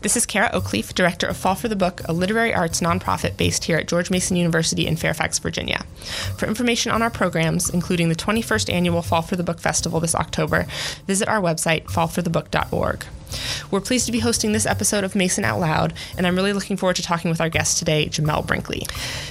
This is Kara Oakleaf, director of Fall for the Book, a literary arts nonprofit based here at George Mason University in Fairfax, Virginia. For information on our programs, including the 21st annual Fall for the Book Festival this October, visit our website, fallforthebook.org. We're pleased to be hosting this episode of Mason Out Loud, and I'm really looking forward to talking with our guest today, Jamel Brinkley.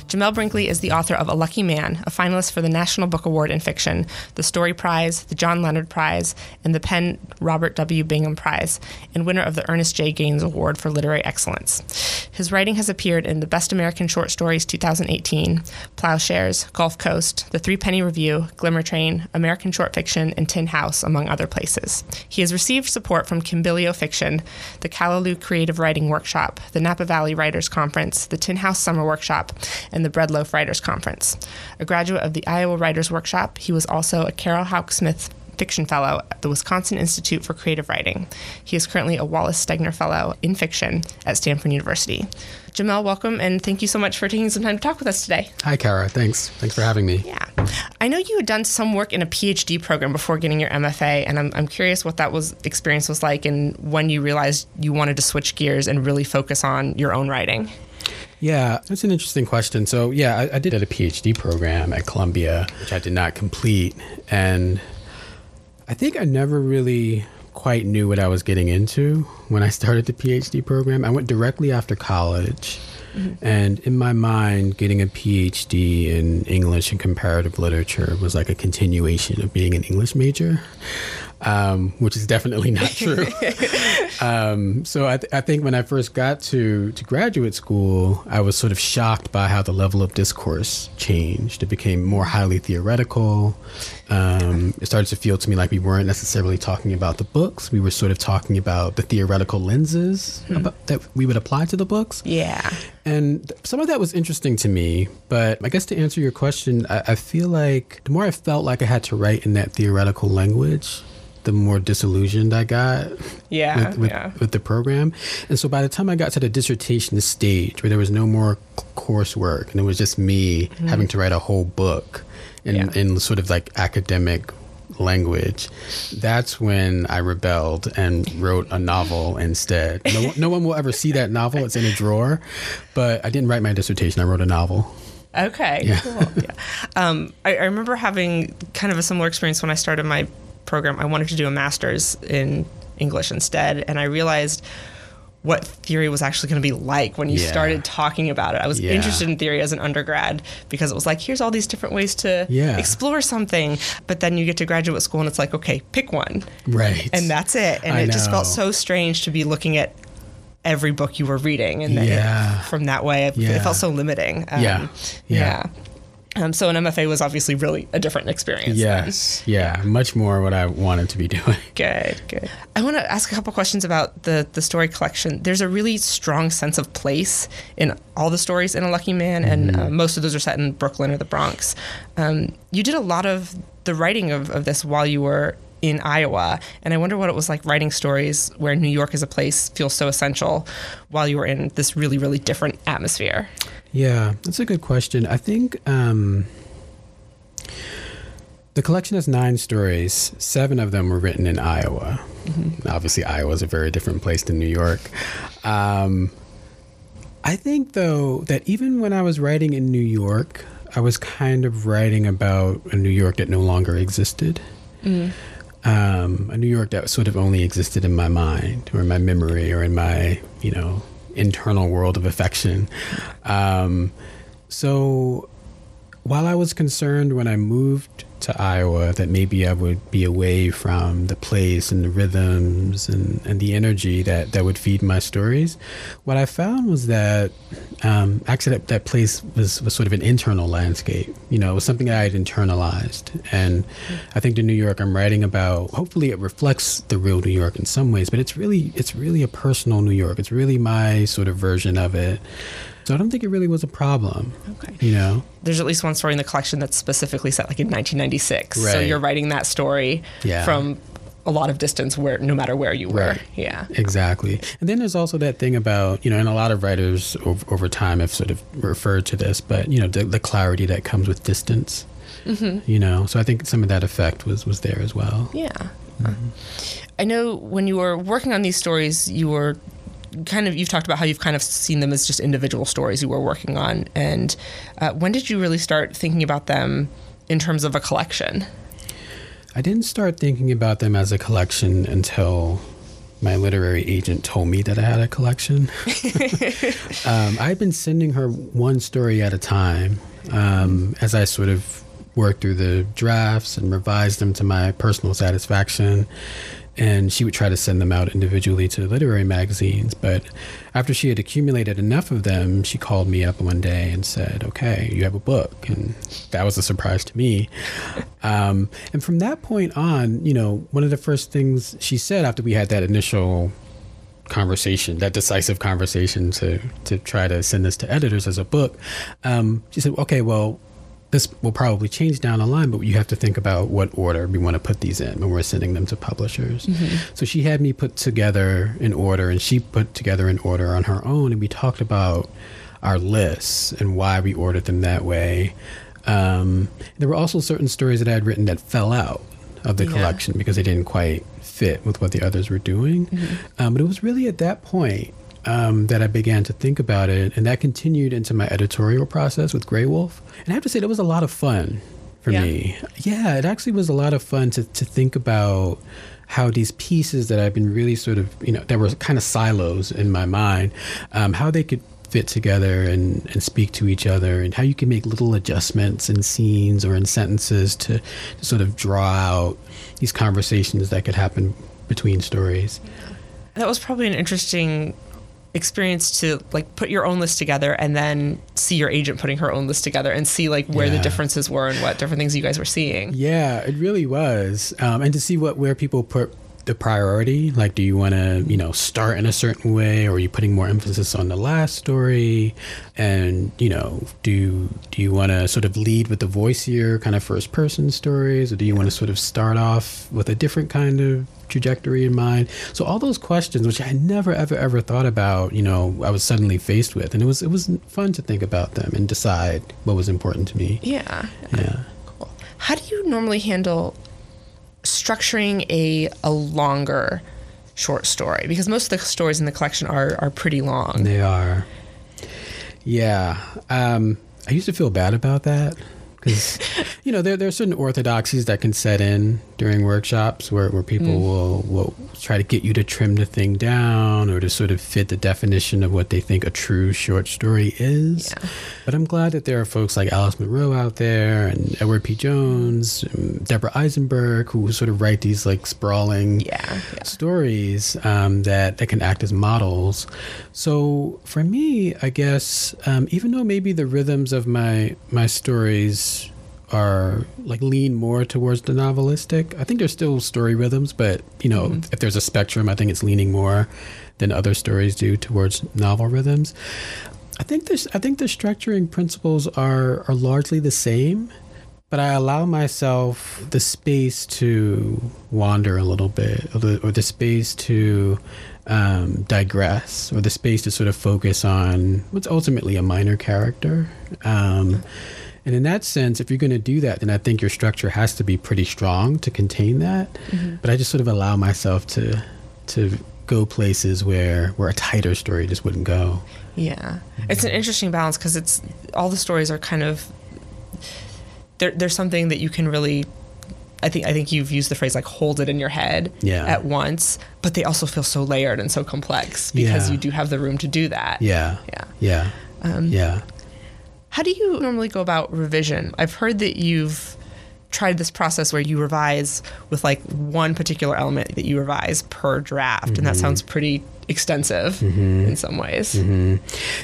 Jamel Brinkley is the author of A Lucky Man, a finalist for the National Book Award in Fiction, the Story Prize, the John Leonard Prize, and the PEN Robert W. Bingham Prize, and winner of the Ernest J. Gaines Award for Literary Excellence. His writing has appeared in the Best American Short Stories 2018, Plowshares, Gulf Coast, The Three Penny Review, Glimmer Train, American Short Fiction, and Tin House, among other places. He has received support from Kimbilio Fiction, the Callaloo Creative Writing Workshop, the Napa Valley Writers Conference, the Tin House Summer Workshop, and the Breadloaf Writers Conference. A graduate of the Iowa Writers Workshop, he was also a Carol Houck Smith Fiction Fellow at the Wisconsin Institute for Creative Writing. He is currently a Wallace Stegner Fellow in Fiction at Stanford University. Jamel, welcome, and thank you so much for taking some time to talk with us today. Hi, Kara. Thanks. Thanks for having me. Yeah. I know you had done some work in a PhD program before getting your MFA, and I'm, I'm curious what that was experience was like and when you realized you wanted to switch gears and really focus on your own writing. Yeah, that's an interesting question. So, yeah, I, I did a PhD program at Columbia, which I did not complete. And I think I never really quite knew what I was getting into when I started the PhD program. I went directly after college. Mm-hmm. And in my mind, getting a PhD in English and comparative literature was like a continuation of being an English major um, which is definitely not true. um, so I, th- I, think when I first got to, to graduate school, I was sort of shocked by how the level of discourse changed. It became more highly theoretical. Um, it started to feel to me like we weren't necessarily talking about the books. We were sort of talking about the theoretical lenses hmm. about, that we would apply to the books. Yeah. And some of that was interesting to me. But I guess to answer your question, I, I feel like the more I felt like I had to write in that theoretical language, the more disillusioned I got yeah, with, with, yeah. with, the program. And so by the time I got to the dissertation stage where there was no more coursework and it was just me mm-hmm. having to write a whole book in, yeah. in sort of like academic language, that's when I rebelled and wrote a novel instead. No, no one will ever see that novel. It's in a drawer, but I didn't write my dissertation. I wrote a novel. Okay, yeah. cool. Yeah. Um, I, I remember having kind of a similar experience when I started my program, I wanted to do a master's in English instead. And I realized what theory was actually going to be like when you yeah. started talking about it. I was yeah. interested in theory as an undergrad because it was like, here's all these different ways to yeah. explore something. But then you get to graduate school and it's like, okay, pick one. Right. And that's it. And I it know. just felt so strange to be looking at every book you were reading. And yeah. it, from that way, it, it, felt so limiting. Um, yeah. yeah. Um, so an MFA was obviously really a different experience. Yes, then. yeah, much more what I wanted to be doing. Good, good. I want to ask a couple questions about the the story collection. There's a really strong sense of place in all the stories in A Lucky Man, mm-hmm. and uh, most of those are set in Brooklyn or the Bronx. Um, you did a lot of the writing of, of this while you were in Iowa. And I wonder what it was like writing stories where New York as a place feels so essential while you were in this really, really different atmosphere. Yeah, that's a good question. I think um, the collection has nine stories. Seven of them were written in Iowa. Mm-hmm. Obviously, Iowa is a very different place than New York. Um, I think, though, that even when I was writing in New York, I was kind of writing about a New York that no longer existed. Mm um, a New York that sort of only existed in my mind or in my memory or in my, you know, internal world of affection. Um, so while I was concerned when I moved to Iowa that maybe I would be away from the place and the rhythms and, and the energy that, that would feed my stories. What I found was that um, actually that, that place was, was sort of an internal landscape. You know, it was something I had internalized. And I think the New York I'm writing about, hopefully it reflects the real New York in some ways, but it's really it's really a personal New York. It's really my sort of version of it. So I don't think it really was a problem. Okay. You know? There's at least one story in the collection that's specifically set like in 1996. Right. So you're writing that story yeah. from a lot of distance where no matter where you were. Right. Yeah. Exactly. And then there's also that thing about, you know, and a lot of writers over, over time have sort of referred to this, but, you know, the, the clarity that comes with distance. Mm-hmm. You know, so I think some of that effect was was there as well. Yeah. Mm-hmm. I know when you were working on these stories, you were kind of you've talked about how you've kind of seen them as just individual stories you were working on, and uh, when did you really start thinking about them in terms of a collection? I didn't start thinking about them as a collection until my literary agent told me that I had a collection. um, I'd been sending her one story at a time um, as I sort of worked through the drafts and revised them to my personal satisfaction and she would try to send them out individually to literary magazines. But after she had accumulated enough of them, she called me up one day and said, Okay, you have a book. And that was a surprise to me. Um, and from that point on, you know, one of the first things she said after we had that initial conversation, that decisive conversation to, to try to send this to editors as a book, um, she said, Okay, well, this will probably change down the line, but you have to think about what order we want to put these in when we're sending them to publishers. Mm-hmm. So she had me put together an order, and she put together an order on her own, and we talked about our lists and why we ordered them that way. Um, there were also certain stories that I had written that fell out of the yeah. collection because they didn't quite fit with what the others were doing. Mm-hmm. Um, but it was really at that point um, that I began to think about it, and that continued into my editorial process with Graywolf. And I have to say, that was a lot of fun for yeah. me. Yeah, it actually was a lot of fun to, to think about how these pieces that I've been really sort of, you know, that were kind of silos in my mind, um, how they could fit together and, and speak to each other, and how you can make little adjustments in scenes or in sentences to, to sort of draw out these conversations that could happen between stories. That was probably an interesting experience to like put your own list together and then see your agent putting her own list together and see like where yeah. the differences were and what different things you guys were seeing. Yeah, it really was, um, and to see what where people put the priority? Like, do you want to, you know, start in a certain way, or are you putting more emphasis on the last story? And you know, do do you want to sort of lead with the voicier kind of first person stories, or do you want to sort of start off with a different kind of trajectory in mind? So all those questions, which I never ever ever thought about, you know, I was suddenly faced with, and it was it was fun to think about them and decide what was important to me. Yeah. Yeah. Cool. How do you normally handle structuring a a longer short story because most of the stories in the collection are are pretty long. They are. Yeah. Um, I used to feel bad about that because you know there, there are certain orthodoxies that can set in during workshops where, where people mm. will, will try to get you to trim the thing down or to sort of fit the definition of what they think a true short story is yeah. but i'm glad that there are folks like alice munro out there and edward p jones deborah eisenberg who sort of write these like sprawling yeah, yeah. stories um, that, that can act as models so for me i guess um, even though maybe the rhythms of my my stories are like lean more towards the novelistic. I think there's still story rhythms, but you know, mm-hmm. if there's a spectrum, I think it's leaning more than other stories do towards novel rhythms. I think this I think the structuring principles are are largely the same, but I allow myself the space to wander a little bit, or the, or the space to um, digress, or the space to sort of focus on what's ultimately a minor character. Um, and in that sense, if you're going to do that, then I think your structure has to be pretty strong to contain that. Mm-hmm. But I just sort of allow myself to to go places where where a tighter story just wouldn't go. Yeah, it's an interesting balance because it's all the stories are kind of there. There's something that you can really. I think I think you've used the phrase like hold it in your head yeah. at once, but they also feel so layered and so complex because yeah. you do have the room to do that. Yeah. Yeah. Yeah. Um, yeah. How do you normally go about revision? I've heard that you've tried this process where you revise with like one particular element that you revise per draft, mm-hmm. and that mm-hmm. sounds pretty extensive mm-hmm. in some ways. Mm-hmm.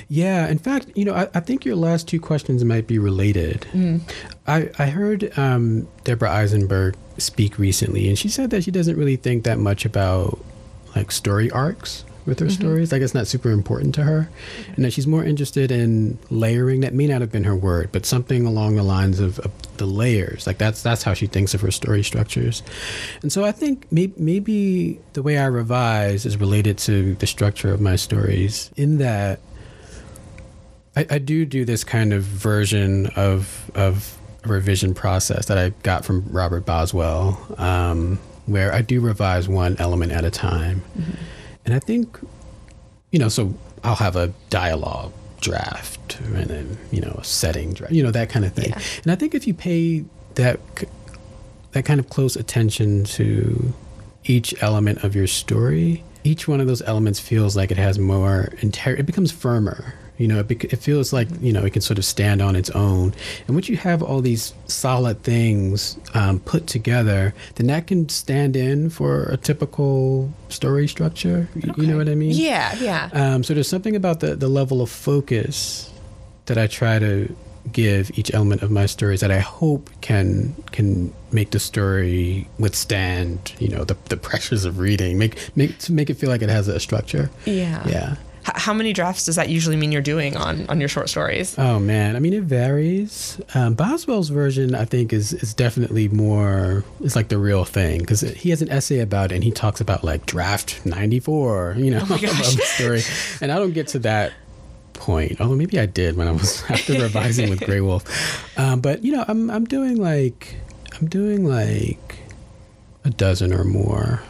Yeah, in fact, you know, I, I, think your last two questions might be related. Mm. I, I heard um, Deborah Eisenberg speak recently, and she said that she doesn't really think that much about like story arcs with her mm-hmm. stories. Like it's not super important to her, and that she's more interested in layering. That may not have been her word, but something along the lines of, of the layers. Like that's that's how she thinks of her story structures. And so I think maybe, maybe the way I revise is related to the structure of my stories. In that, I, I do do this kind of version of of revision process that I got from Robert Boswell, um, where I do revise one element at a time. Mm-hmm and I think you know, so I'll have a dialogue draft and then you know a setting draft, you know that kind of thing. Yeah. And I think if you pay that that kind of close attention to each element of your story, each one of those elements feels like it has more inter- it becomes firmer. You know, it, feels like you know it can sort of stand on its own. And once you have all these solid things um, put together, then that can stand in for a typical story structure. You- You know what I mean? Yeah, yeah. Um, so there's something about the, the level of focus that I try to give each element of my stories that I hope can can make the story withstand you know the, the pressures of reading make make to make it feel like it has a structure. yeah. Yeah. How many drafts does that usually mean you're doing on on your short stories? Oh man, I mean it varies. Um, Boswell's version, I think, is is definitely more. It's like the real thing because he has an essay about it and he talks about like draft ninety four, you know, of the story, and I don't get to that point. Although maybe I did when I was after revising with Graywolf. Um, but you know, I'm I'm doing like I'm doing like a dozen or more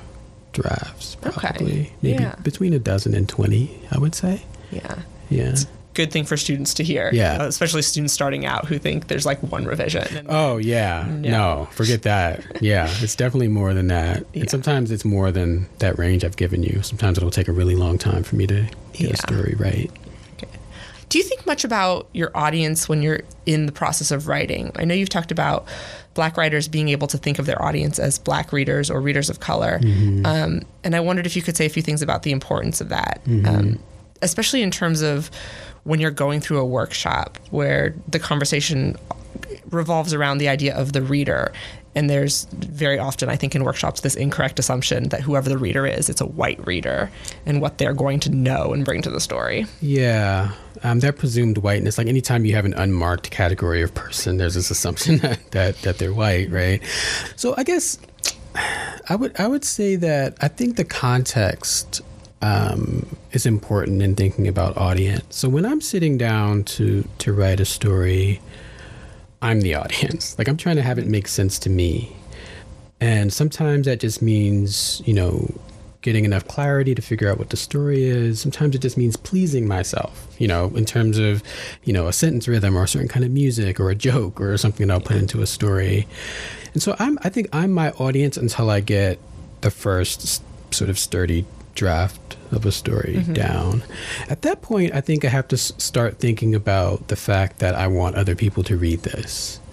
drafts Okay. probably maybe Yeah. between a dozen and 20 i would say Yeah. yeah It's- a Good thing for students to hear. Yeah. Uh, especially students starting out who think there's like one revision. And, Oh yeah. No, forget that. Yeah, it's definitely more than that. Yeah. And sometimes it's more than that range I've given you. Sometimes it'll take a really long time for me to get Yeah. a story right. Do you think much about your audience when you're in the process of writing? I know you've talked about black writers being able to think of their audience as black readers or readers of color. Um, and I wondered if you could say a few things about the importance of that, um, especially in terms of when you're going through a workshop where the conversation revolves around the idea of the reader. And there's very often, I think, in workshops, this incorrect assumption that whoever the reader is, it's a white reader and what they're going to know and bring to the story. Yeah. Um, that presumed whiteness, like anytime you have an unmarked category of person, there's this assumption that, that, that they're white, right? So I guess I would I would say that I think the context um, is important in thinking about audience. So when I'm sitting down to to write a story, I'm the audience. Like I'm trying to have it make sense to me, and sometimes that just means you know getting enough clarity to figure out what the story is. Sometimes it just means pleasing myself, you know, in terms of, you know, a sentence rhythm or a certain kind of music or a joke or something that I'll put into a story. And so I'm, I think I'm my audience until I get the first sort of sturdy draft of a story down. At that point, I think I have to s- start thinking about the fact that I want other people to read this.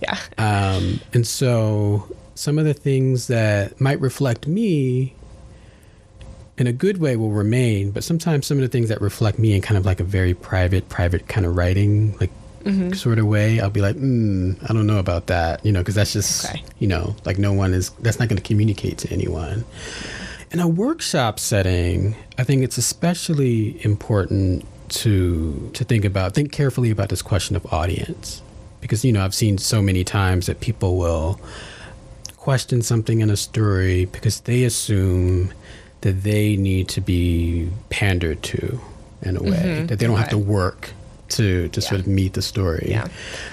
Yeah. Um, and so some of the things that might reflect me in a good way will remain, but sometimes some of the things that reflect me in kind of like a very private, private kind of writing, like sort of way, I'll be like, mm, I don't know about that, you know, because that's just, Okay. you know, like no one is, that's not going to communicate to anyone. In a workshop setting, I think it's especially important to to think about think carefully about this question of audience. Because you know I've seen so many times that people will question something in a story because they assume that they need to be pandered to in a way mm-hmm. that they don't have to work to to sort of meet the story Yeah.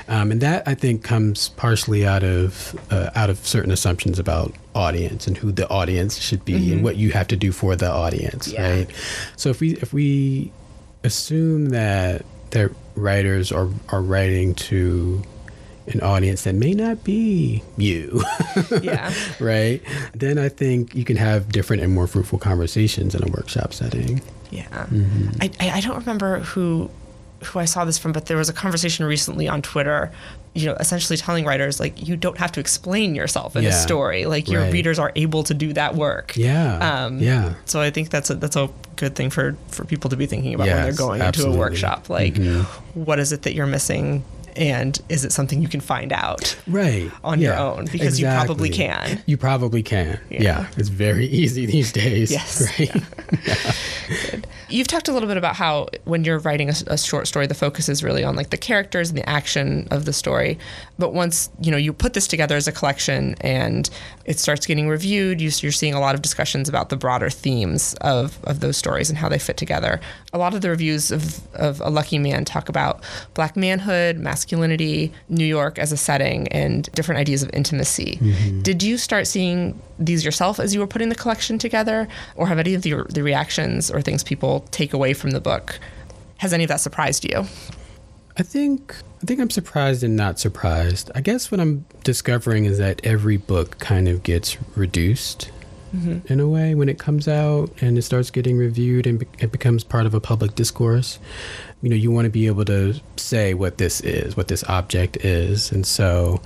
um, and that I think comes partially out of uh, out of certain assumptions about audience and who the audience should be and what you have to do for the audience, Yeah. right? So if we if we assume that that writers are are writing to an audience that may not be you, Yeah. right? Then I think you can have different and more fruitful conversations in a workshop setting. Yeah. I, I I don't remember who who I saw this from, but there was a conversation recently on Twitter, you know, essentially telling writers like you don't have to explain yourself in a story. Like your Right. readers are able to do that work. Yeah, Um, yeah. So I think that's a that's a good thing for for people to be thinking about when they're going absolutely. into a workshop. Like, Mhm. what is it that you're missing? And is it something you can find out? right on your own, because you probably can. you probably can Yeah. yeah, it's very easy these days Yes, right You've talked a little bit about how when you're writing a, a short story, the focus is really on like the characters and the action of the story. But once you know you put this together as a collection and it starts getting reviewed, you, you're seeing a lot of discussions about the broader themes of, of those stories and how they fit together. A lot of the reviews of, of A Lucky Man talk about black manhood, masculinity, New York as a setting, and different ideas of intimacy. Mm-hmm. Did you start seeing these yourself as you were putting the collection together, or have any of the, the reactions or things people take away from the book? Has any of that surprised you? I think I think I'm surprised and not surprised. I guess what I'm discovering is that every book kind of gets reduced mm-hmm. in a way when it comes out and it starts getting reviewed and it becomes part of a public discourse. You know, you want to be able to say what this is, what this object is. And so,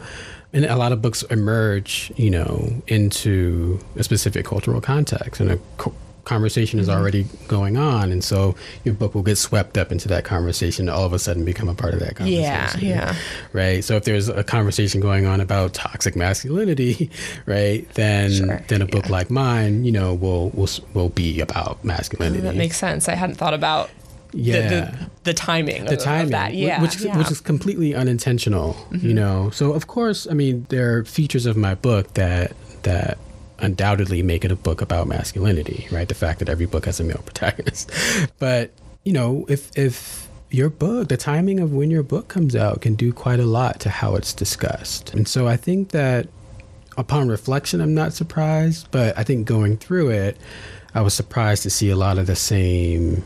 and a lot of books emerge, you know, into a specific cultural context and a conversation is mm-hmm. already going on and so your book will get swept up into that conversation and all of a sudden become a part of that conversation yeah yeah right so if there's a conversation going on about toxic masculinity right then sure. then a book yeah. like mine you know will will will be about masculinity that makes sense i hadn't thought about yeah. The, the, the, timing the of, timing of that yeah which, yeah. which is completely unintentional mm-hmm. you know so of course i mean there are features of my book that that undoubtedly make it a book about masculinity, right? The fact that every book has a male protagonist. But, you know, if if your book, the timing of when your book comes out can do quite a lot to how it's discussed. And so I think that upon reflection, I'm not surprised, but I think going through it, I was surprised to see a lot of the same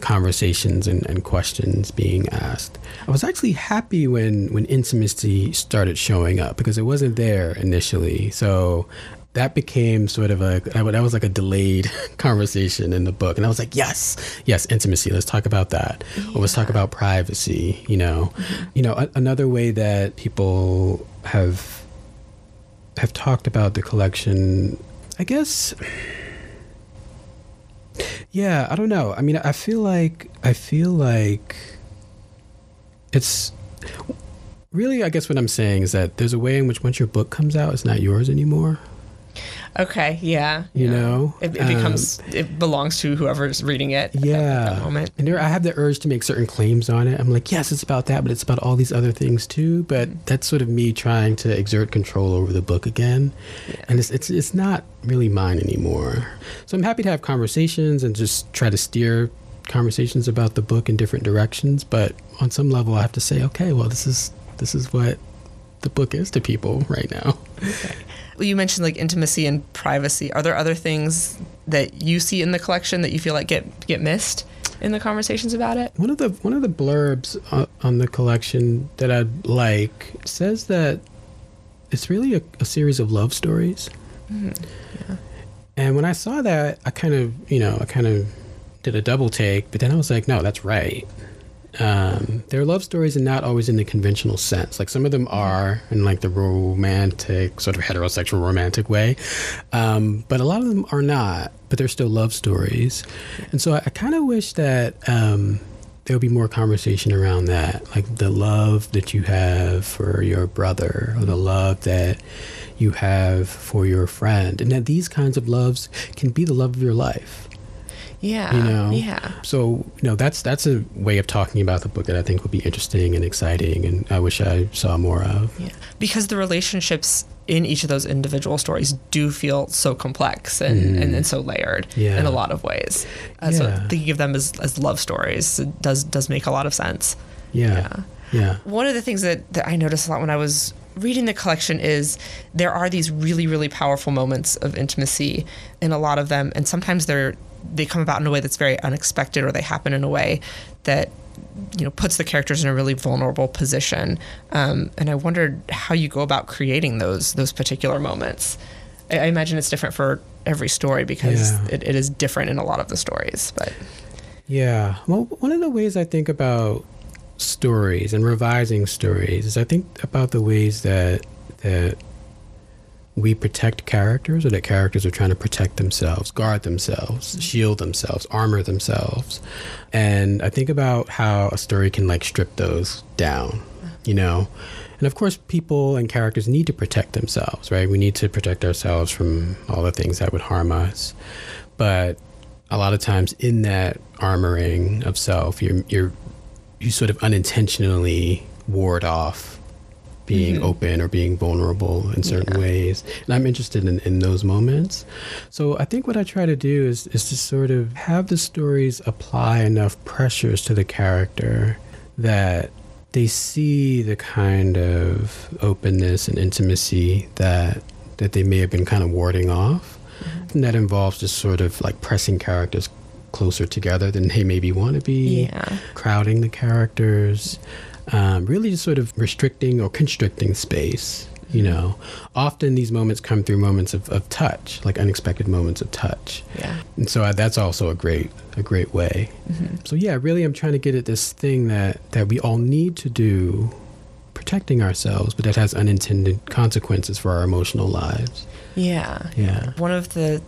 conversations and, and, questions being asked. I was actually happy when, when intimacy started showing up because it wasn't there initially. So that became sort of a that was like a delayed conversation in the book. And i was like yes yes intimacy. Let's talk about that. Yeah. or let's talk about privacy you know. Mm-hmm. you know a, another way that people have have talked about the collection i guess yeah i don't know. I mean i feel like i feel like it's really i guess what i'm saying is that there's a way in which once your book comes out it's not yours anymore Okay, yeah. You yeah. know, it, it becomes um, it belongs to whoever's reading it. Yeah, at that moment. And there, I have the urge to make certain claims on it. I'm like, yes, it's about that, but it's about all these other things too. But that's sort of me trying to exert control over the book again, yeah. and it's it's it's not really mine anymore. So I'm happy to have conversations and just try to steer conversations about the book in different directions. But on some level, I have to say, okay, well, this is this is what the book is to people right now. Okay. Well, you mentioned like intimacy and privacy. Are there other things that you see in the collection that you feel like get get missed in the conversations about it? One of the one of the blurbs on, on the collection that I like says that it's really a, a series of love stories. Mm-hmm. Yeah. And when I saw that, I kind of, you know, I kind of did a double take, but then I was like, no, that's right um, their love stories are not always in the conventional sense. Like some of them are in like the romantic, sort of heterosexual romantic way, um, but a lot of them are not. But they're still love stories, and so I, I kind of wish that um, there would be more conversation around that, like the love that you have for your brother, or the love that you have for your friend, and that these kinds of loves can be the love of your life. Yeah. You know? Yeah. So, you know, that's that's a way of talking about the book that I think would be interesting and exciting and I wish I saw more of. Yeah. Because the relationships in each of those individual stories do feel so complex and, mm. and, and, so layered yeah. in a lot of ways. Uh, yeah. So thinking of them as, as love stories does does make a lot of sense. Yeah. yeah. Yeah. One of the things that, that I noticed a lot when I was reading the collection is there are these really, really powerful moments of intimacy in a lot of them. And sometimes they're they come about in a way that's very unexpected or they happen in a way that you know puts the characters in a really vulnerable position. Um, and i wondered how you go about creating those those particular moments. I, I imagine it's different for every story because yeah. it, it is different in a lot of the stories but yeah. Well one of the ways i think about stories and revising stories is i think about the ways that that we protect characters or that characters are trying to protect themselves, guard themselves, mm-hmm. shield themselves, armor themselves. And I think about how a story can like strip those down, mm-hmm. you know? And of course, people and characters need to protect themselves, right? We need to protect ourselves from all the things that would harm us. But a lot of times in that armoring of self, you're, you're, you sort of unintentionally ward off being mm-hmm. open or being vulnerable in certain yeah. ways. And I'm interested in, in those moments. So I think what I try to do is, is to sort of have the stories apply enough pressures to the character that they see the kind of openness and intimacy that that they may have been kind of warding off. Mm-hmm. And that involves just sort of like pressing characters closer together than they maybe want to be, Yeah. crowding the characters, um, really just sort of restricting or constricting space. You know, often these moments come through moments of, of touch, like unexpected moments of touch. Yeah. And so I, that's also a great a great way. So yeah, really, I'm trying to get at this thing that that we all need to do, protecting ourselves, but that has unintended consequences for our emotional lives. Yeah. Yeah. One of the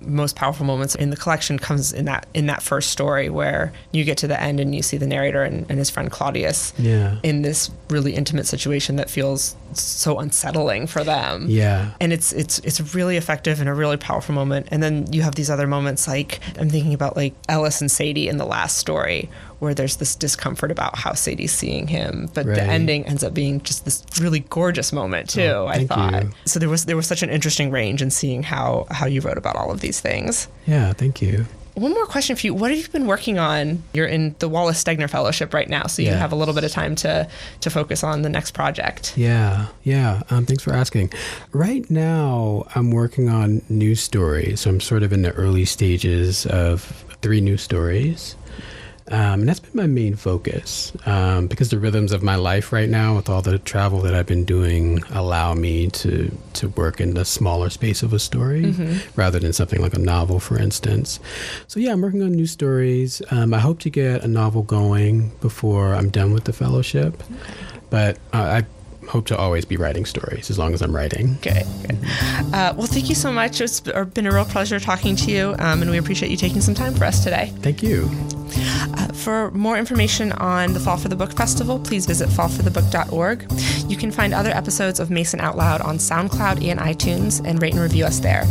most powerful moments in the collection comes in that in that first story where you get to the end and you see the narrator and, and his friend Claudius Yeah. in this really intimate situation that feels so unsettling for them. Yeah. and it's it's it's really effective and a really powerful moment. And then you have these other moments like I'm thinking about like Ellis and Sadie in the last story where there's this discomfort about how Sadie's seeing him, but Right. the ending ends up being just this really gorgeous moment too. Oh, I thought you. so. There was there was such an interesting range in seeing how how you wrote about all of these things. Yeah. Thank you. One more question for you. What have you been working on? You're in the Wallace Stegner Fellowship right now, so you Yes. have a little bit of time to to focus on the next project. Yeah, yeah. Um, thanks for asking. Right now, I'm working on new stories. So I'm sort of in the early stages of three new stories. Um, and that's been my main focus um, because the rhythms of my life right now, with all the travel that I've been doing, allow me to to work in the smaller space of a story rather than something like a novel, for instance. So yeah, I'm working on new stories. Um, I hope to get a novel going before I'm done with the fellowship, but uh, I hope to always be writing stories as long as I'm writing. Good. good. Uh, well, thank you so much. It's been a real pleasure talking to you, um, and we appreciate you taking some time for us today. Thank you. For more information on the Fall for the Book Festival, please visit fallforthebook.org. You can find other episodes of Mason Out Loud on SoundCloud and iTunes and rate and review us there.